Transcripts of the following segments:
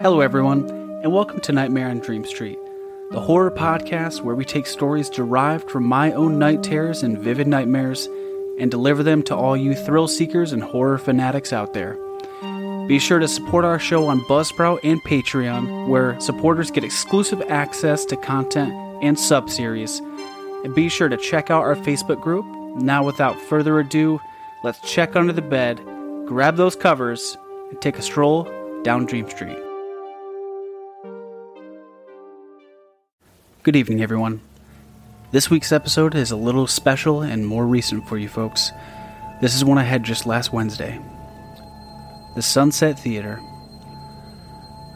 Hello, everyone, and welcome to Nightmare on Dream Street, the horror podcast where we take stories derived from my own night terrors and vivid nightmares and deliver them to all you thrill seekers and horror fanatics out there. Be sure to support our show on Buzzsprout and Patreon, where supporters get exclusive access to content and sub series. And be sure to check out our Facebook group. Now, without further ado, let's check under the bed, grab those covers, and take a stroll down Dream Street. Good evening, everyone. This week's episode is a little special and more recent for you folks. This is one I had just last Wednesday. The Sunset Theater.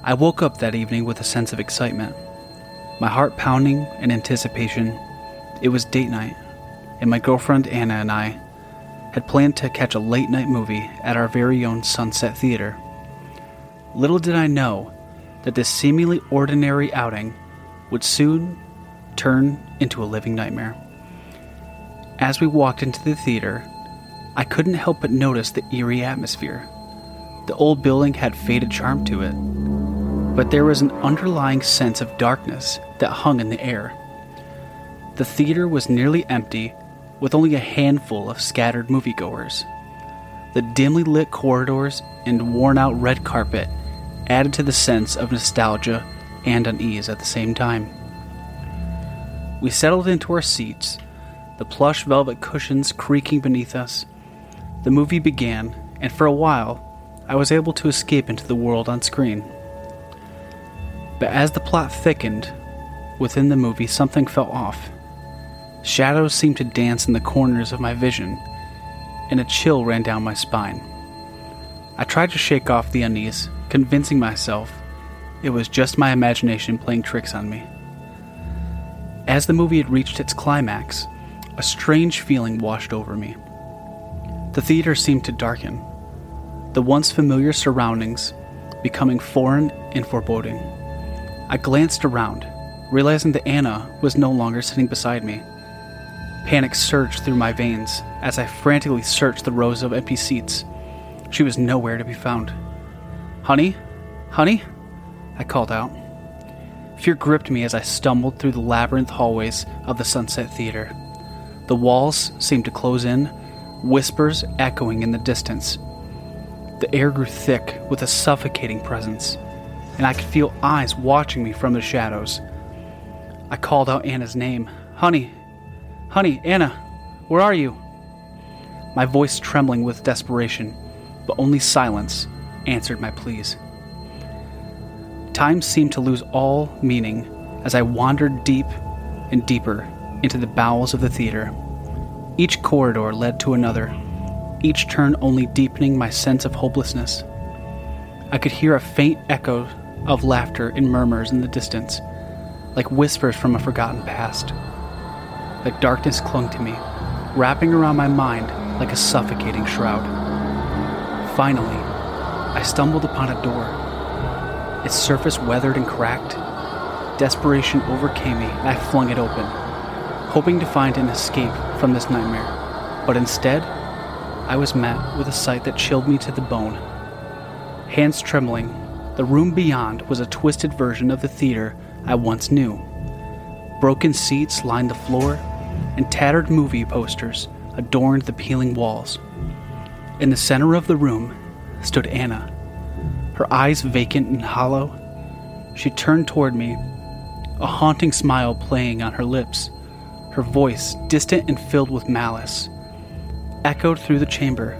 I woke up that evening with a sense of excitement, my heart pounding in anticipation. It was date night, and my girlfriend Anna and I had planned to catch a late night movie at our very own Sunset Theater. Little did I know that this seemingly ordinary outing would soon turn into a living nightmare. As we walked into the theater, I couldn't help but notice the eerie atmosphere. The old building had faded charm to it, but there was an underlying sense of darkness that hung in the air. The theater was nearly empty, with only a handful of scattered moviegoers. The dimly lit corridors and worn out red carpet added to the sense of nostalgia and unease at the same time. We settled into our seats, the plush velvet cushions creaking beneath us. The movie began, and for a while, I was able to escape into the world on screen. But as the plot thickened, within the movie something fell off. Shadows seemed to dance in the corners of my vision, and a chill ran down my spine. I tried to shake off the unease, convincing myself it was just my imagination playing tricks on me. As the movie had reached its climax, a strange feeling washed over me. The theater seemed to darken, the once familiar surroundings becoming foreign and foreboding. I glanced around, realizing that Anna was no longer sitting beside me. Panic surged through my veins as I frantically searched the rows of empty seats. She was nowhere to be found. Honey? Honey? I called out. Fear gripped me as I stumbled through the labyrinth hallways of the Sunset Theater. The walls seemed to close in, whispers echoing in the distance. The air grew thick with a suffocating presence, and I could feel eyes watching me from the shadows. I called out Anna's name Honey, honey, Anna, where are you? My voice trembling with desperation, but only silence answered my pleas. Time seemed to lose all meaning as I wandered deep and deeper into the bowels of the theater. Each corridor led to another, each turn only deepening my sense of hopelessness. I could hear a faint echo of laughter and murmurs in the distance, like whispers from a forgotten past. The darkness clung to me, wrapping around my mind like a suffocating shroud. Finally, I stumbled upon a door its surface weathered and cracked. Desperation overcame me, and I flung it open, hoping to find an escape from this nightmare. But instead, I was met with a sight that chilled me to the bone. Hands trembling, the room beyond was a twisted version of the theater I once knew. Broken seats lined the floor, and tattered movie posters adorned the peeling walls. In the center of the room stood Anna, her eyes vacant and hollow. She turned toward me, a haunting smile playing on her lips, her voice distant and filled with malice. Echoed through the chamber.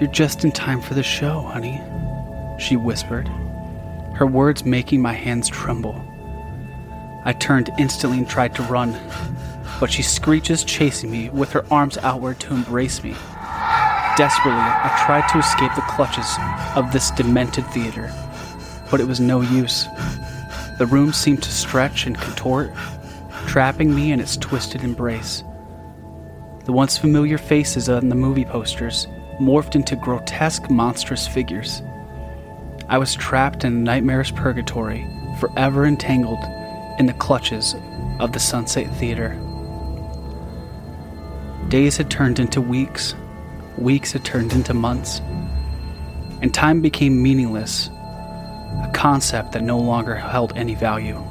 You're just in time for the show, honey, she whispered, her words making my hands tremble. I turned instantly and tried to run, but she screeches, chasing me with her arms outward to embrace me. Desperately, I tried to escape the clutches of this demented theater, but it was no use. The room seemed to stretch and contort, trapping me in its twisted embrace. The once familiar faces on the movie posters morphed into grotesque, monstrous figures. I was trapped in a nightmarish purgatory, forever entangled in the clutches of the Sunset Theater. Days had turned into weeks, Weeks had turned into months, and time became meaningless, a concept that no longer held any value.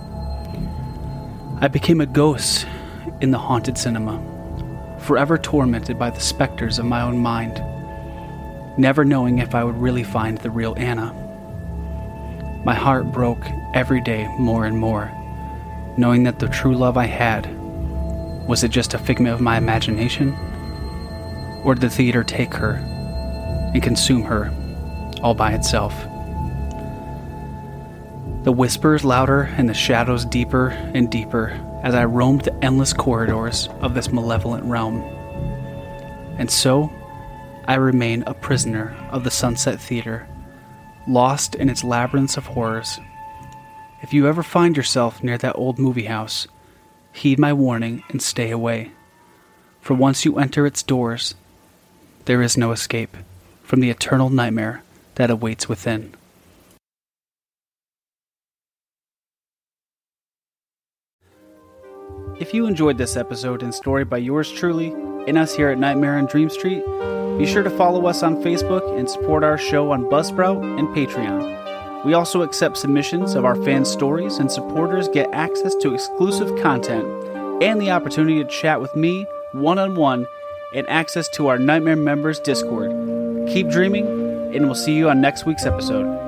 I became a ghost in the haunted cinema, forever tormented by the specters of my own mind, never knowing if I would really find the real Anna. My heart broke every day more and more, knowing that the true love I had was it just a figment of my imagination? Or did the theater take her and consume her all by itself? The whispers louder and the shadows deeper and deeper as I roamed the endless corridors of this malevolent realm. And so, I remain a prisoner of the Sunset Theater, lost in its labyrinths of horrors. If you ever find yourself near that old movie house, heed my warning and stay away. For once you enter its doors, there is no escape from the eternal nightmare that awaits within. If you enjoyed this episode and story by yours truly and us here at Nightmare on Dream Street, be sure to follow us on Facebook and support our show on Buzzsprout and Patreon. We also accept submissions of our fans' stories, and supporters get access to exclusive content and the opportunity to chat with me one on one and access to our Nightmare Members Discord. Keep dreaming, and we'll see you on next week's episode.